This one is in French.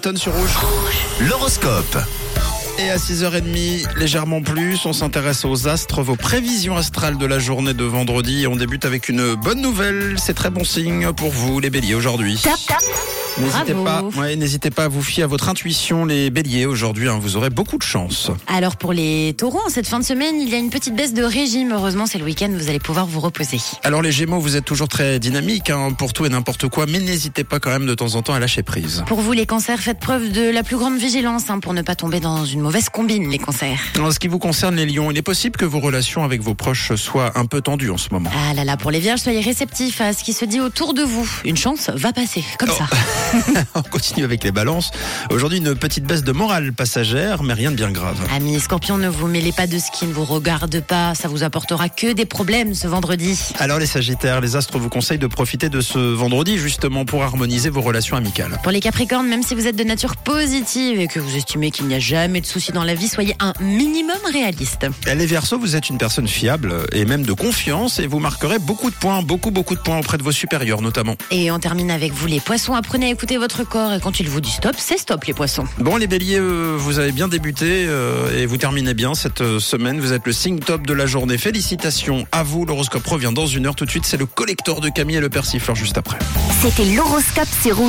Elton sur Rouge. L'horoscope. Et à 6h30, légèrement plus, on s'intéresse aux astres, vos prévisions astrales de la journée de vendredi. Et on débute avec une bonne nouvelle. C'est très bon signe pour vous, les béliers, aujourd'hui. Tap, tap. N'hésitez pas, ouais, n'hésitez pas à vous fier à votre intuition, les béliers, aujourd'hui. hein, vous aurez beaucoup de chance. Alors pour les taureaux, en cette fin de semaine, il y a une petite baisse de régime. Heureusement, c'est le week-end, vous allez pouvoir vous reposer. Alors les gémeaux, vous êtes toujours très dynamiques hein, pour tout et n'importe quoi, mais n'hésitez pas quand même de temps en temps à lâcher prise. Pour vous, les cancers, faites preuve de la plus grande vigilance hein, pour ne pas tomber dans une mauvaise combine, les cancers. En ce qui vous concerne les lions, il est possible que vos relations avec vos proches soient un peu tendues en ce moment. Ah là là, pour les vierges, soyez réceptifs à ce qui se dit autour de vous. Une chance va passer, comme ça. On continue avec les balances. Aujourd'hui, une petite baisse de morale passagère, mais rien de bien grave. Amis scorpions, ne vous mêlez pas de ce qui ne vous regarde pas. Ça vous apportera que des problèmes ce vendredi. Alors les sagittaires, les astres vous conseillent de profiter de ce vendredi justement pour harmoniser vos relations amicales. Pour les capricornes, même si vous êtes de nature positive et que vous estimez qu'il n'y a jamais de soucis dans la vie, soyez un minimum réaliste. Les Verseaux, vous êtes une personne fiable et même de confiance et vous marquerez beaucoup de points, beaucoup beaucoup de points auprès de vos supérieurs notamment. Et on termine avec vous les poissons. Apprenez écouter votre corps et quand il vous dit stop, c'est stop les poissons. Bon les béliers, euh, vous avez bien débuté euh, et vous terminez bien cette euh, semaine. Vous êtes le signe top de la journée. Félicitations à vous. L'horoscope revient dans une heure tout de suite. C'est le collector de Camille et le persifleur juste après. C'était l'horoscope Rouge.